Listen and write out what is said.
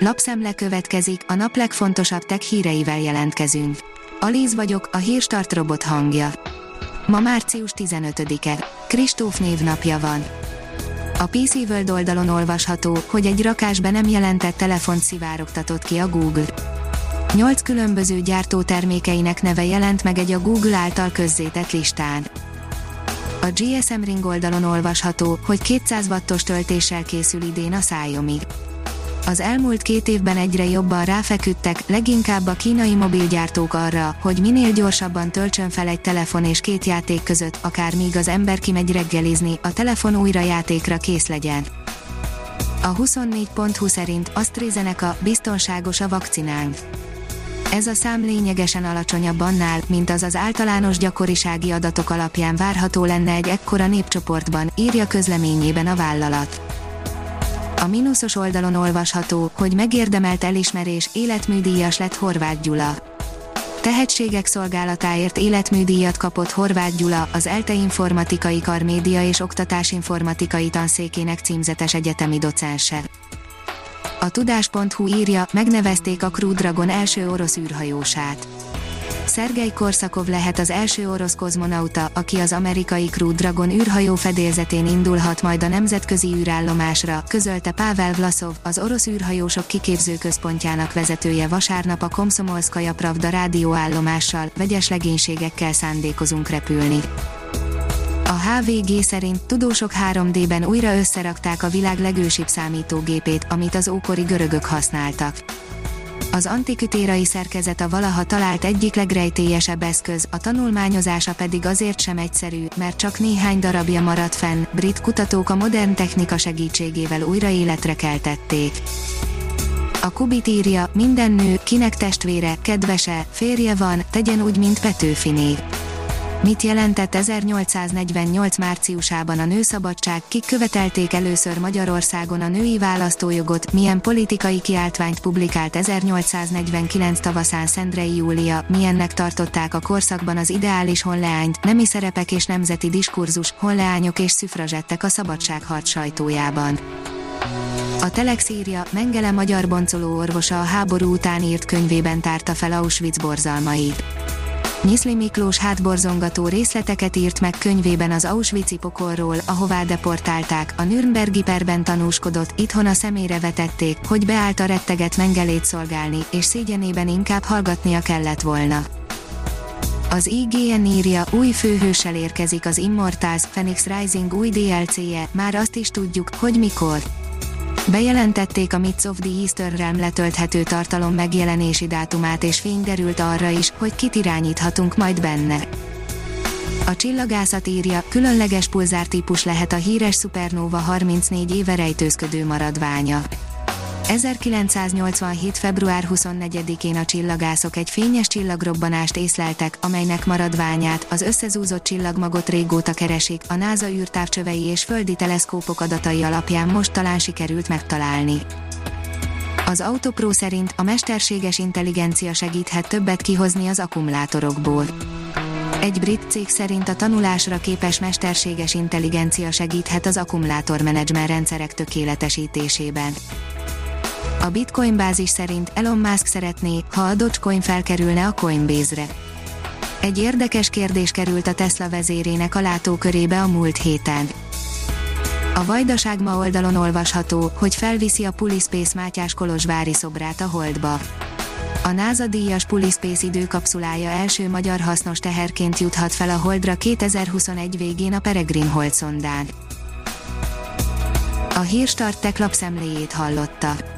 Lapszemle következik, a nap legfontosabb tech híreivel jelentkezünk. Alíz vagyok, a hírstart robot hangja. Ma március 15-e. Kristóf névnapja van. A PC World oldalon olvasható, hogy egy rakás be nem jelentett telefont szivárogtatott ki a Google. Nyolc különböző gyártó termékeinek neve jelent meg egy a Google által közzétett listán. A GSM Ring oldalon olvasható, hogy 200 wattos töltéssel készül idén a Xiaomi. Az elmúlt két évben egyre jobban ráfeküdtek, leginkább a kínai mobilgyártók arra, hogy minél gyorsabban töltsön fel egy telefon és két játék között, akár míg az ember kimegy reggelizni, a telefon újra játékra kész legyen. A 24.20 szerint AstraZeneca biztonságos a vakcinánk. Ez a szám lényegesen alacsonyabb annál, mint az az általános gyakorisági adatok alapján várható lenne egy ekkora népcsoportban, írja közleményében a vállalat. A mínuszos oldalon olvasható, hogy megérdemelt elismerés, életműdíjas lett Horváth Gyula. Tehetségek szolgálatáért életműdíjat kapott Horváth Gyula, az ELTE Informatikai Kar Média és Oktatásinformatikai Tanszékének címzetes egyetemi docense. A tudás.hu írja, megnevezték a Crew Dragon első orosz űrhajósát. Szergej Korszakov lehet az első orosz kozmonauta, aki az amerikai Crew Dragon űrhajó fedélzetén indulhat majd a nemzetközi űrállomásra, közölte Pavel Vlasov, az orosz űrhajósok kiképző központjának vezetője vasárnap a Komszomolszkaja Pravda rádióállomással, vegyes legénységekkel szándékozunk repülni. A HVG szerint tudósok 3D-ben újra összerakták a világ legősibb számítógépét, amit az ókori görögök használtak. Az antikütérai szerkezet a valaha talált egyik legrejtélyesebb eszköz, a tanulmányozása pedig azért sem egyszerű, mert csak néhány darabja maradt fenn, brit kutatók a modern technika segítségével újra életre keltették. A Kubit írja, minden nő, kinek testvére, kedvese, férje van, tegyen úgy, mint Petőfiné. Mit jelentett 1848 márciusában a nőszabadság, kik követelték először Magyarországon a női választójogot, milyen politikai kiáltványt publikált 1849 tavaszán Szendrei Júlia, milyennek tartották a korszakban az ideális honleányt, nemi szerepek és nemzeti diskurzus, honleányok és szüfrazsettek a szabadságharc sajtójában. A Telex írja, Mengele magyar boncoló orvosa a háború után írt könyvében tárta fel Auschwitz borzalmait. Nyiszli Miklós hátborzongató részleteket írt meg könyvében az Auschwitz pokolról, ahová deportálták, a Nürnbergi perben tanúskodott, itthon a szemére vetették, hogy beállt a retteget mengelét szolgálni, és szégyenében inkább hallgatnia kellett volna. Az IGN írja, új főhőssel érkezik az Immortals Phoenix Rising új DLC-je, már azt is tudjuk, hogy mikor. Bejelentették a Myths of the Easter Realm letölthető tartalom megjelenési dátumát és fény derült arra is, hogy kit irányíthatunk majd benne. A csillagászat írja, különleges pulzártípus lehet a híres Supernova 34 éve rejtőzködő maradványa. 1987. február 24-én a csillagászok egy fényes csillagrobbanást észleltek, amelynek maradványát, az összezúzott csillagmagot régóta keresik, a NASA űrtávcsövei és földi teleszkópok adatai alapján most talán sikerült megtalálni. Az Autopro szerint a mesterséges intelligencia segíthet többet kihozni az akkumulátorokból. Egy brit cég szerint a tanulásra képes mesterséges intelligencia segíthet az akkumulátormenedzsment rendszerek tökéletesítésében. A Bitcoin bázis szerint Elon Musk szeretné, ha a Dogecoin felkerülne a Coinbase-re. Egy érdekes kérdés került a Tesla vezérének a látókörébe a múlt héten. A Vajdaság ma oldalon olvasható, hogy felviszi a Pulispace Mátyás Kolozsvári szobrát a Holdba. A NASA díjas Pulispace időkapszulája első magyar hasznos teherként juthat fel a Holdra 2021 végén a Peregrine Hold szondán. A Hírstart tech lapszemléjét hallotta.